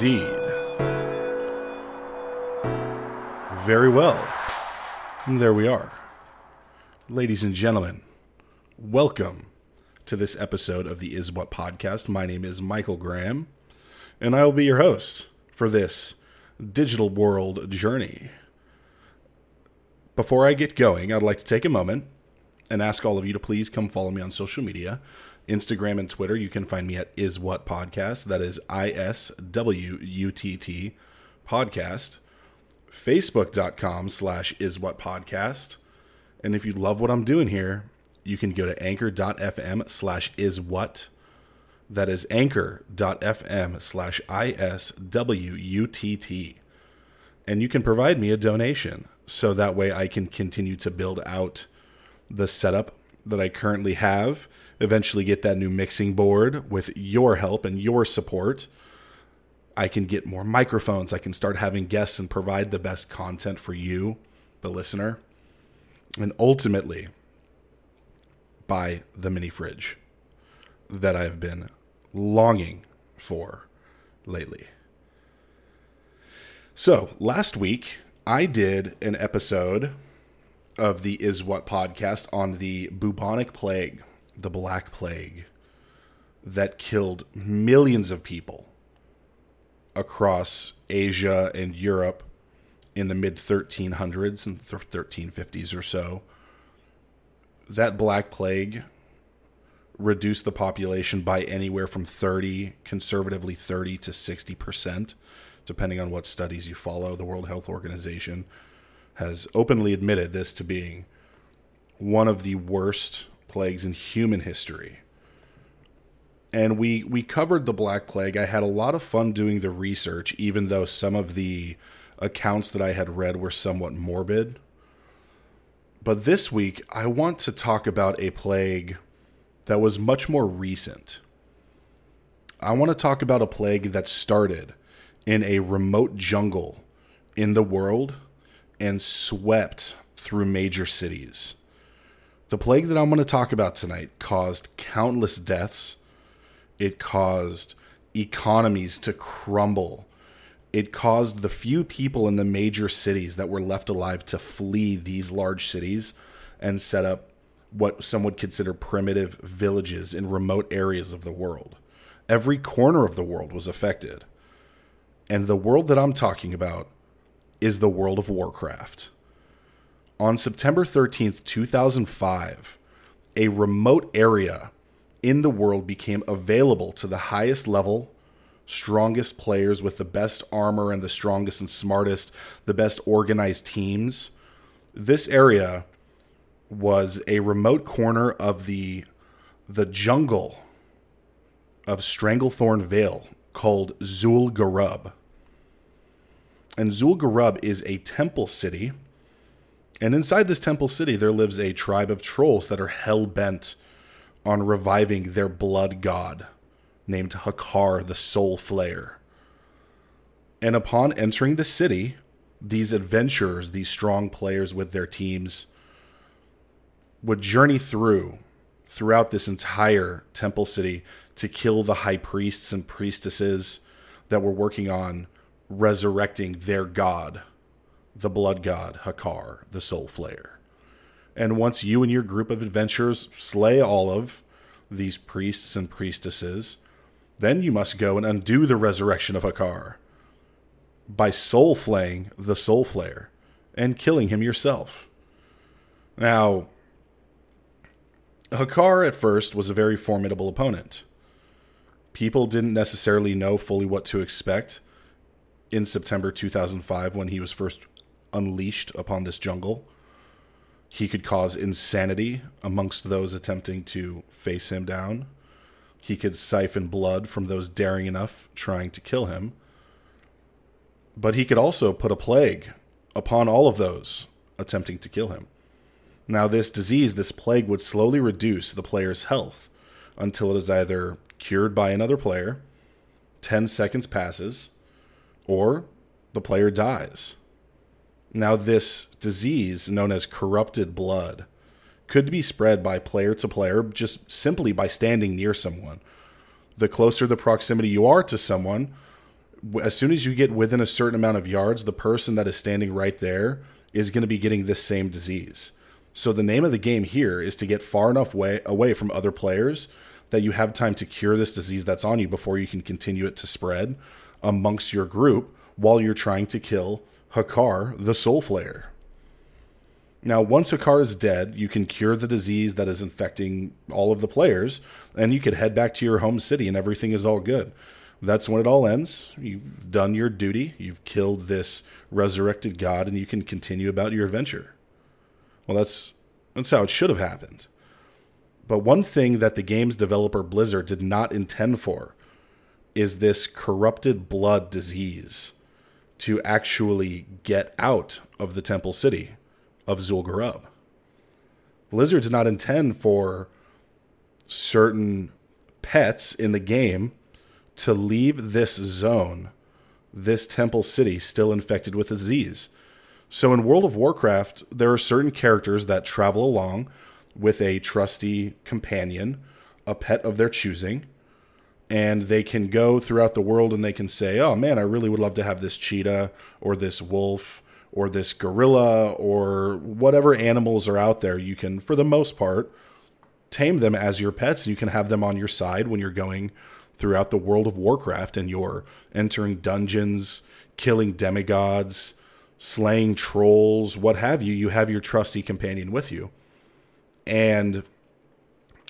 indeed. Very well. And there we are. Ladies and gentlemen, welcome to this episode of the Is What podcast. My name is Michael Graham, and I will be your host for this digital world journey. Before I get going, I'd like to take a moment and ask all of you to please come follow me on social media. Instagram and Twitter, you can find me at Is What Podcast. That is I S W U T T Podcast. Facebook.com slash Is What Podcast. And if you love what I'm doing here, you can go to anchor.fm slash Is What. That is anchor.fm slash I S W U T T. And you can provide me a donation so that way I can continue to build out the setup that I currently have eventually get that new mixing board with your help and your support. I can get more microphones. I can start having guests and provide the best content for you, the listener. And ultimately, buy the mini fridge that I've been longing for lately. So, last week, I did an episode of the Is What podcast on the bubonic plague the Black Plague that killed millions of people across Asia and Europe in the mid 1300s and 1350s or so. That Black Plague reduced the population by anywhere from 30, conservatively 30 to 60%, depending on what studies you follow. The World Health Organization has openly admitted this to being one of the worst plagues in human history. And we we covered the Black Plague. I had a lot of fun doing the research, even though some of the accounts that I had read were somewhat morbid. But this week, I want to talk about a plague that was much more recent. I want to talk about a plague that started in a remote jungle in the world and swept through major cities. The plague that I'm going to talk about tonight caused countless deaths. It caused economies to crumble. It caused the few people in the major cities that were left alive to flee these large cities and set up what some would consider primitive villages in remote areas of the world. Every corner of the world was affected. And the world that I'm talking about is the world of Warcraft. On September 13th, 2005, a remote area in the world became available to the highest level, strongest players with the best armor and the strongest and smartest, the best organized teams. This area was a remote corner of the the jungle of Stranglethorn Vale called Zul'Gurub. And Zul'Gurub is a temple city and inside this temple city, there lives a tribe of trolls that are hell bent on reviving their blood god, named Hakkar the Soul Flayer. And upon entering the city, these adventurers, these strong players with their teams, would journey through throughout this entire temple city to kill the high priests and priestesses that were working on resurrecting their god the blood god Hakkar, the soul flayer. And once you and your group of adventurers slay all of these priests and priestesses, then you must go and undo the resurrection of Hakkar by soul flaying the soul flayer and killing him yourself. Now, Hakkar at first was a very formidable opponent. People didn't necessarily know fully what to expect in September 2005 when he was first unleashed upon this jungle. He could cause insanity amongst those attempting to face him down. He could siphon blood from those daring enough trying to kill him. But he could also put a plague upon all of those attempting to kill him. Now, this disease, this plague, would slowly reduce the player's health until it is either cured by another player, 10 seconds passes, or the player dies. Now, this disease, known as corrupted blood, could be spread by player to player just simply by standing near someone. The closer the proximity you are to someone, as soon as you get within a certain amount of yards, the person that is standing right there is going to be getting this same disease. So the name of the game here is to get far enough way away from other players that you have time to cure this disease that's on you before you can continue it to spread amongst your group while you're trying to kill Hakkar, the Soul Flayer. Now, once Hakkar is dead, you can cure the disease that is infecting all of the players, and you could head back to your home city, and everything is all good. That's when it all ends. You've done your duty, you've killed this resurrected god, and you can continue about your adventure. Well, that's that's how it should have happened. But one thing that the game's developer Blizzard did not intend for is this corrupted blood disease to actually get out of the temple city of Zul'Gurub. Blizzard did not intend for certain pets in the game to leave this zone, this temple city, still infected with disease. So in World of Warcraft, there are certain characters that travel along with a trusty companion, a pet of their choosing, and they can go throughout the world and they can say, "Oh man, I really would love to have this cheetah or this wolf or this gorilla or whatever animals are out there." You can for the most part tame them as your pets. You can have them on your side when you're going throughout the world of Warcraft and you're entering dungeons, killing demigods, slaying trolls, what have you. You have your trusty companion with you. And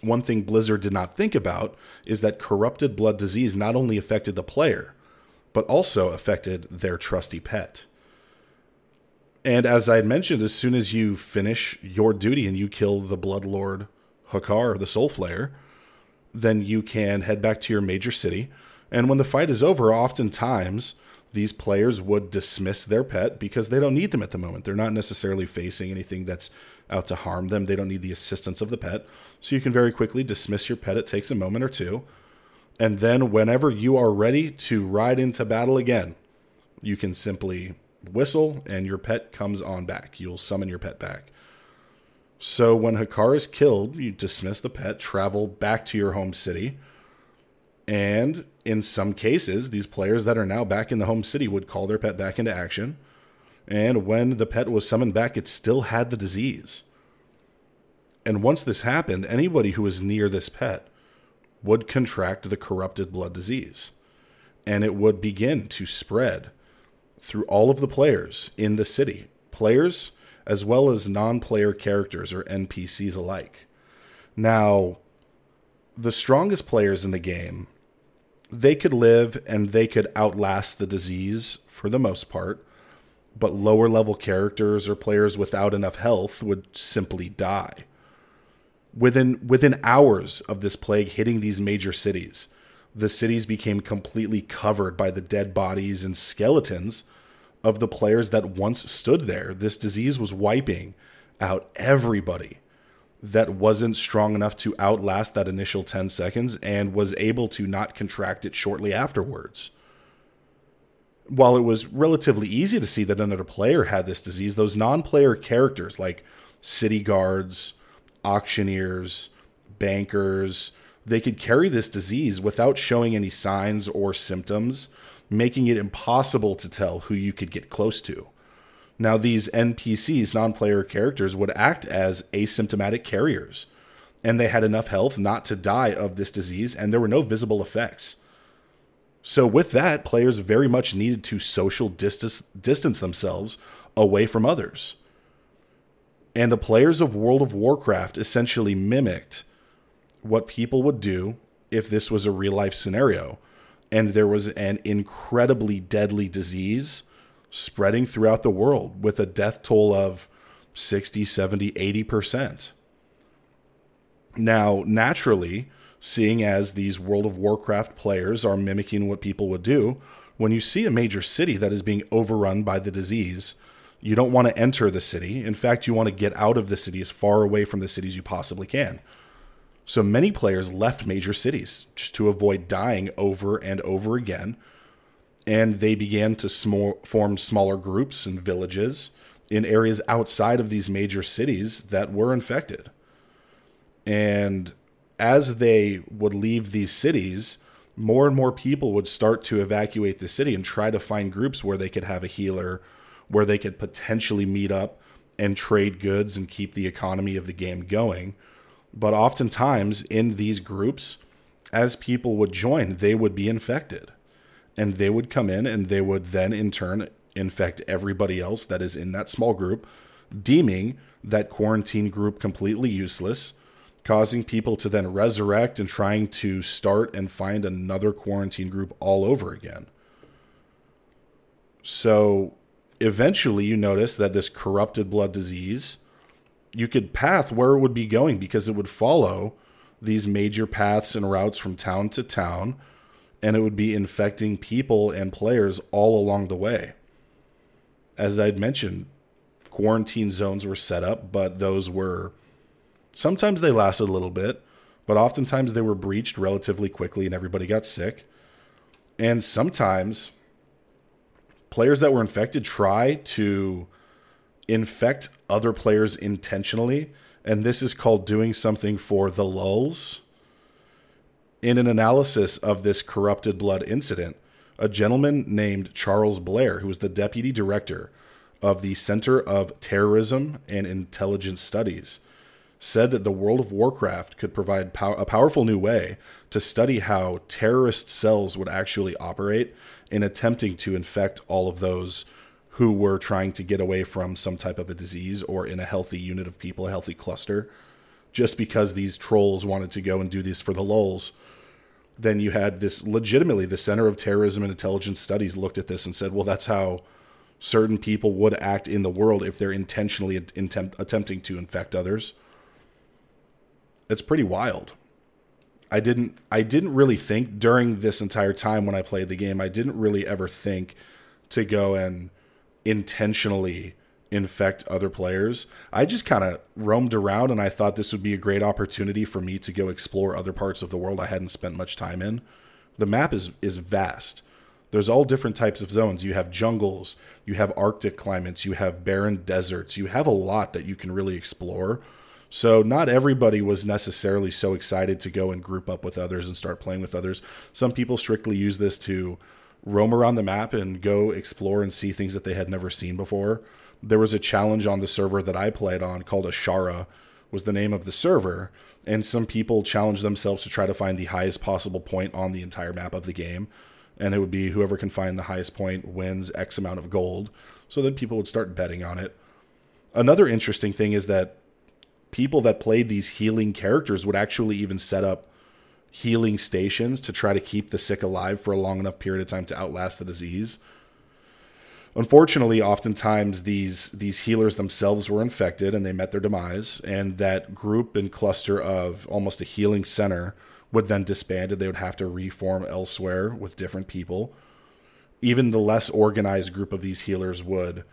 one thing Blizzard did not think about is that corrupted blood disease not only affected the player, but also affected their trusty pet. And as I had mentioned, as soon as you finish your duty and you kill the Blood Lord Hakkar, the Soul Flayer, then you can head back to your major city. And when the fight is over, oftentimes these players would dismiss their pet because they don't need them at the moment. They're not necessarily facing anything that's out to harm them. They don't need the assistance of the pet. So you can very quickly dismiss your pet. It takes a moment or two. And then, whenever you are ready to ride into battle again, you can simply whistle and your pet comes on back. You'll summon your pet back. So, when Hakkar is killed, you dismiss the pet, travel back to your home city. And in some cases, these players that are now back in the home city would call their pet back into action and when the pet was summoned back, it still had the disease. And once this happened, anybody who was near this pet would contract the corrupted blood disease. And it would begin to spread through all of the players in the city, players as well as non player characters or NPCs alike. Now, the strongest players in the game, they could live and they could outlast the disease for the most part but lower level characters or players without enough health would simply die. Within within hours of this plague hitting these major cities, the cities became completely covered by the dead bodies and skeletons of the players that once stood there. This disease was wiping out everybody that wasn't strong enough to outlast that initial 10 seconds and was able to not contract it shortly afterwards while it was relatively easy to see that another player had this disease, those non player characters like city guards, auctioneers, bankers, they could carry this disease without showing any signs or symptoms, making it impossible to tell who you could get close to. Now, these NPCs, non player characters, would act as asymptomatic carriers, and they had enough health not to die of this disease, and there were no visible effects. So with that, players very much needed to social distance, distance themselves away from others. And the players of World of Warcraft essentially mimicked what people would do if this was a real life scenario and there was an incredibly deadly disease spreading throughout the world with a death toll of 60, 70, 80%. Now, naturally, seeing as these World of Warcraft players are mimicking what people would do, when you see a major city that is being overrun by the disease, you don't want to enter the city. In fact, you want to get out of the city as far away from the cities you possibly can. So many players left major cities just to avoid dying over and over again. And they began to sm- form smaller groups and villages in areas outside of these major cities that were infected. And as they would leave these cities, more and more people would start to evacuate the city and try to find groups where they could have a healer, where they could potentially meet up and trade goods and keep the economy of the game going. But oftentimes in these groups, as people would join, they would be infected. And they would come in and they would then in turn infect everybody else that is in that small group, deeming that quarantine group completely useless, causing people to then resurrect and trying to start and find another quarantine group all over again. So eventually you notice that this corrupted blood disease, you could path where it would be going because it would follow these major paths and routes from town to town, and it would be infecting people and players all along the way. As I'd mentioned, quarantine zones were set up, but those were sometimes they lasted a little bit, but oftentimes they were breached relatively quickly and everybody got sick. And sometimes players that were infected try to infect other players intentionally, and this is called doing something for the lulz. In an analysis of this corrupted blood incident, a gentleman named Charles Blair, who was the deputy director of the Center of Terrorism and Intelligence Studies, said that the World of Warcraft could provide pow- a powerful new way to study how terrorist cells would actually operate in attempting to infect all of those who were trying to get away from some type of a disease or in a healthy unit of people, a healthy cluster. Just because these trolls wanted to go and do this for the lulz, then you had this legitimately the Center of Terrorism and Intelligence Studies looked at this and said, well, that's how certain people would act in the world if they're intentionally attempt, attempting to infect others. It's pretty wild. I didn't I didn't really think during this entire time when I played the game, I didn't really ever think to go and intentionally infect other players. I just kind of roamed around and I thought this would be a great opportunity for me to go explore other parts of the world I hadn't spent much time in. The map is is vast. There's all different types of zones. You have jungles, you have arctic climates, you have barren deserts. You have a lot that you can really explore so not everybody was necessarily so excited to go and group up with others and start playing with others. Some people strictly use this to roam around the map and go explore and see things that they had never seen before. There was a challenge on the server that I played on called Azshara was the name of the server and some people challenged themselves to try to find the highest possible point on the entire map of the game and it would be whoever can find the highest point wins x amount of gold. So then people would start betting on it. Another interesting thing is that people that played these healing characters would actually even set up healing stations to try to keep the sick alive for a long enough period of time to outlast the disease. Unfortunately, oftentimes these these healers themselves were infected and they met their demise, and that group and cluster of almost a healing center would then disband and they would have to reform elsewhere with different people. Even the less organized group of these healers would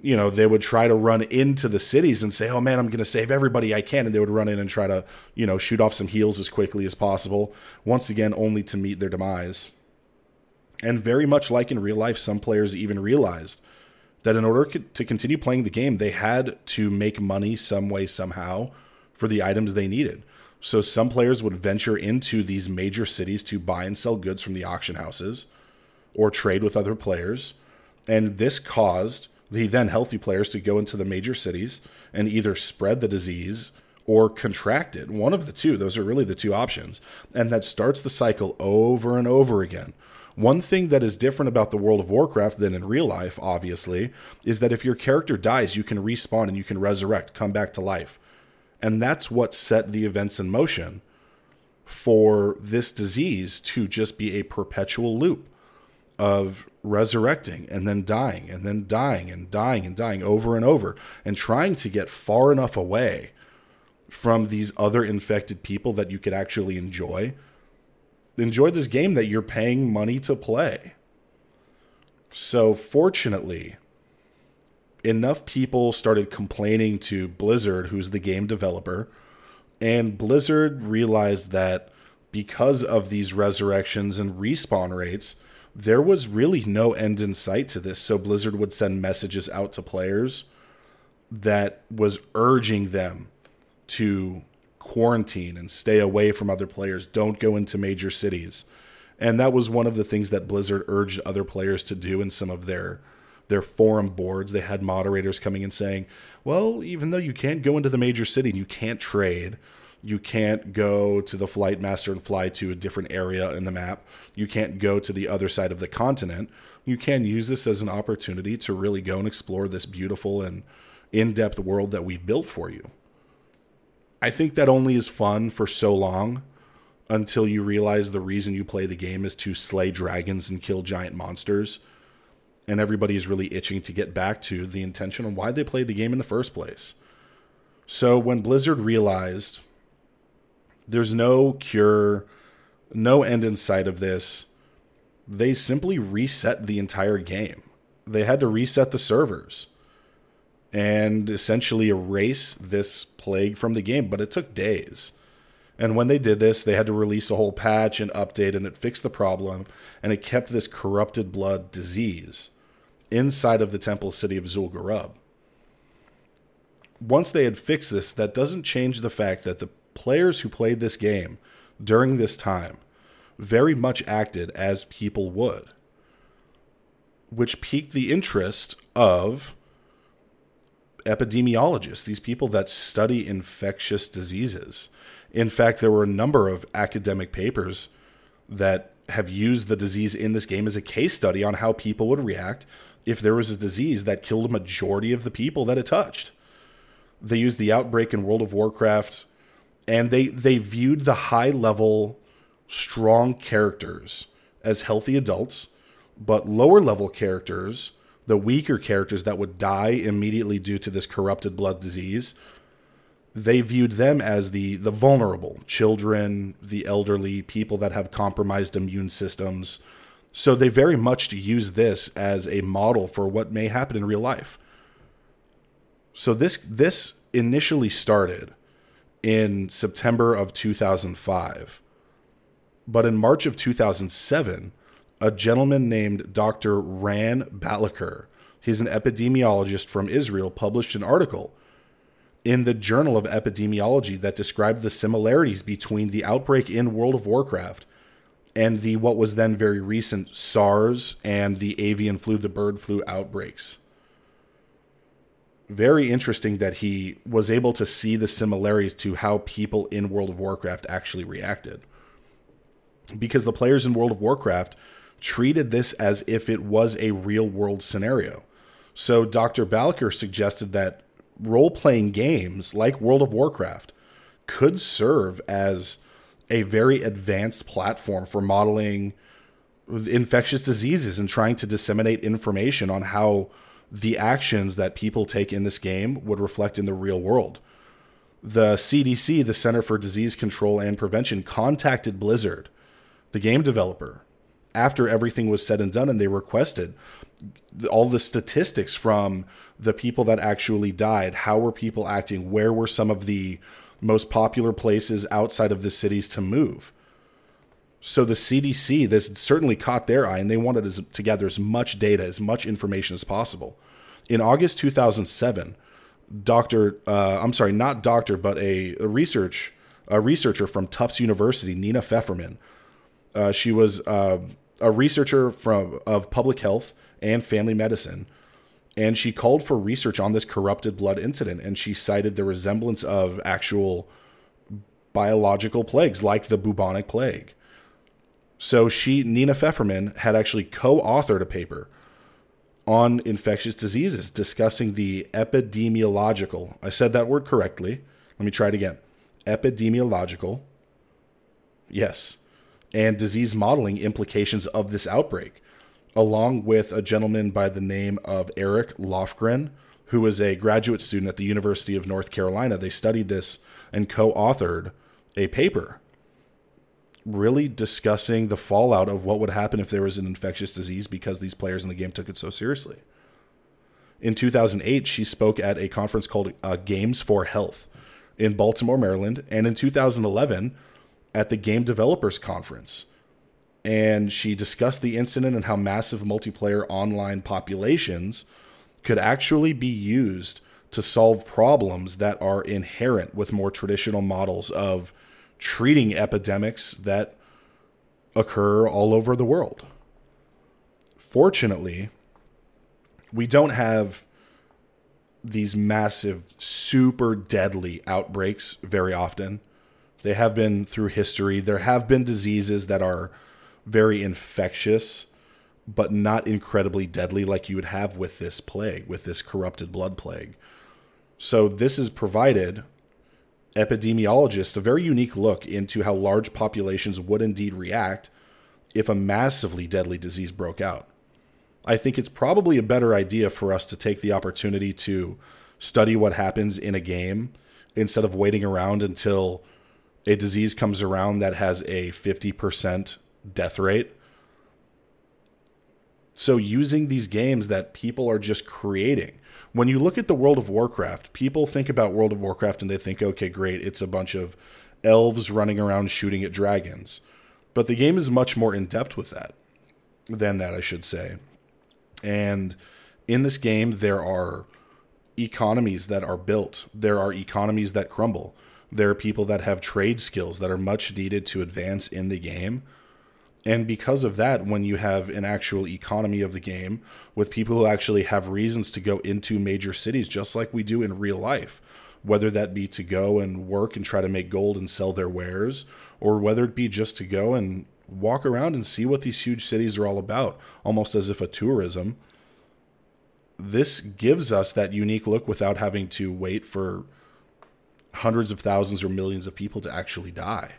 you know, they would try to run into the cities and say, "Oh man, I'm going to save everybody I can," and they would run in and try to, you know, shoot off some heals as quickly as possible. Once again, only to meet their demise. And very much like in real life, some players even realized that in order to continue playing the game, they had to make money some way somehow for the items they needed. So some players would venture into these major cities to buy and sell goods from the auction houses or trade with other players. And this caused the then healthy players to go into the major cities and either spread the disease or contract it. One of the two. Those are really the two options. And that starts the cycle over and over again. One thing that is different about the World of Warcraft than in real life, obviously, is that if your character dies, you can respawn and you can resurrect, come back to life. And that's what set the events in motion for this disease to just be a perpetual loop of resurrecting and then dying and then dying and dying and dying over and over and trying to get far enough away from these other infected people that you could actually enjoy. Enjoy this game that you're paying money to play. So, fortunately, enough people started complaining to Blizzard, who's the game developer, and Blizzard realized that because of these resurrections and respawn rates, there was really no end in sight to this. So Blizzard would send messages out to players that was urging them to quarantine and stay away from other players. Don't go into major cities. And that was one of the things that Blizzard urged other players to do in some of their their forum boards. They had moderators coming and saying, "Well, even though you can't go into the major city and you can't trade, you can't go to the flight master and fly to a different area in the map. You can't go to the other side of the continent. You can use this as an opportunity to really go and explore this beautiful and in-depth world that we've built for you." I think that only is fun for so long until you realize the reason you play the game is to slay dragons and kill giant monsters. And everybody is really itching to get back to the intention of why they played the game in the first place. So when Blizzard realized there's no cure, no end in sight of this, they simply reset the entire game. They had to reset the servers and essentially erase this plague from the game, but it took days. And when they did this, they had to release a whole patch and update, and it fixed the problem, and it kept this corrupted blood disease inside of the temple city of Zul'Gurub. Once they had fixed this, that doesn't change the fact that the players who played this game during this time very much acted as people would, which piqued the interest of epidemiologists, these people that study infectious diseases. In fact, there were a number of academic papers that have used the disease in this game as a case study on how people would react if there was a disease that killed a majority of the people that it touched. They used the outbreak in World of Warcraft and they they viewed the high level strong characters as healthy adults, but lower level characters the weaker characters that would die immediately due to this corrupted blood disease, they viewed them as the the vulnerable children, the elderly, people that have compromised immune systems. So they very much use this as a model for what may happen in real life. So this this initially started in September of 2005. But in March of 2007, a gentleman named Dr. Ran Balicer. He's an epidemiologist from Israel, published an article in the Journal of Epidemiology that described the similarities between the outbreak in World of Warcraft and the what was then very recent SARS and the avian flu, the bird flu outbreaks. Very interesting that he was able to see the similarities to how people in World of Warcraft actually reacted. Because the players in World of Warcraft treated this as if it was a real world scenario. So Dr. Balicer suggested that role playing games like World of Warcraft could serve as a very advanced platform for modeling infectious diseases and trying to disseminate information on how the actions that people take in this game would reflect in the real world. The CDC, the Center for Disease Control and Prevention, contacted Blizzard, the game developer, after everything was said and done and they requested all the statistics from the people that actually died. How were people acting? Where were some of the most popular places outside of the cities to move so the cdc this certainly caught their eye and they wanted to gather as much data as much information as possible in august 2007 dr uh, i'm sorry not doctor but a, a research a researcher from tufts university nina fefferman uh, she was uh, a researcher from of public health and family medicine, and she called for research on this corrupted blood incident, and she cited the resemblance of actual biological plagues like the bubonic plague. So she, Nina Fefferman, had actually co-authored a paper on infectious diseases discussing the epidemiological. I said that word correctly. Let me try it again. Epidemiological. Yes and disease modeling implications of this outbreak, along with a gentleman by the name of Eric Lofgren, who was a graduate student at the University of North Carolina. They studied this and co authored a paper really discussing the fallout of what would happen if there was an infectious disease because these players in the game took it so seriously. In 2008, she spoke at a conference called uh, Games for Health in Baltimore, Maryland. And in 2011, at the Game Developers Conference. And she discussed the incident and how massive multiplayer online populations could actually be used to solve problems that are inherent with more traditional models of treating epidemics that occur all over the world. Fortunately, we don't have these massive, super deadly outbreaks very often. They have been through history. There have been diseases that are very infectious, but not incredibly deadly like you would have with this plague, with this corrupted blood plague. So, this is provided epidemiologists a very unique look into how large populations would indeed react if a massively deadly disease broke out. I think it's probably a better idea for us to take the opportunity to study what happens in a game instead of waiting around until a disease comes around that has a 50% death rate. So, using these games that people are just creating. When you look at the World of Warcraft, people think about World of Warcraft and they think, okay, great, it's a bunch of elves running around shooting at dragons. But the game is much more in depth with that than that, I should say. And in this game, there are economies that are built, there are economies that crumble. There are people that have trade skills that are much needed to advance in the game. And because of that, when you have an actual economy of the game with people who actually have reasons to go into major cities, just like we do in real life, whether that be to go and work and try to make gold and sell their wares, or whether it be just to go and walk around and see what these huge cities are all about, almost as if a tourism. This gives us that unique look without having to wait for hundreds of thousands or millions of people to actually die.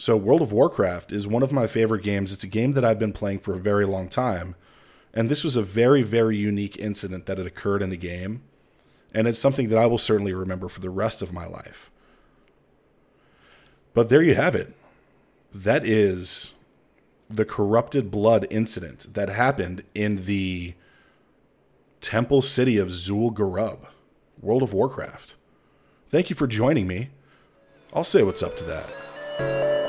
So, World of Warcraft is one of my favorite games. It's a game that I've been playing for a very long time. And this was a very, very unique incident that had occurred in the game. And it's something that I will certainly remember for the rest of my life. But there you have it that is the corrupted blood incident that happened in the temple city of Zul'Gurub, World of Warcraft. Thank you for joining me. I'll say what's up to that.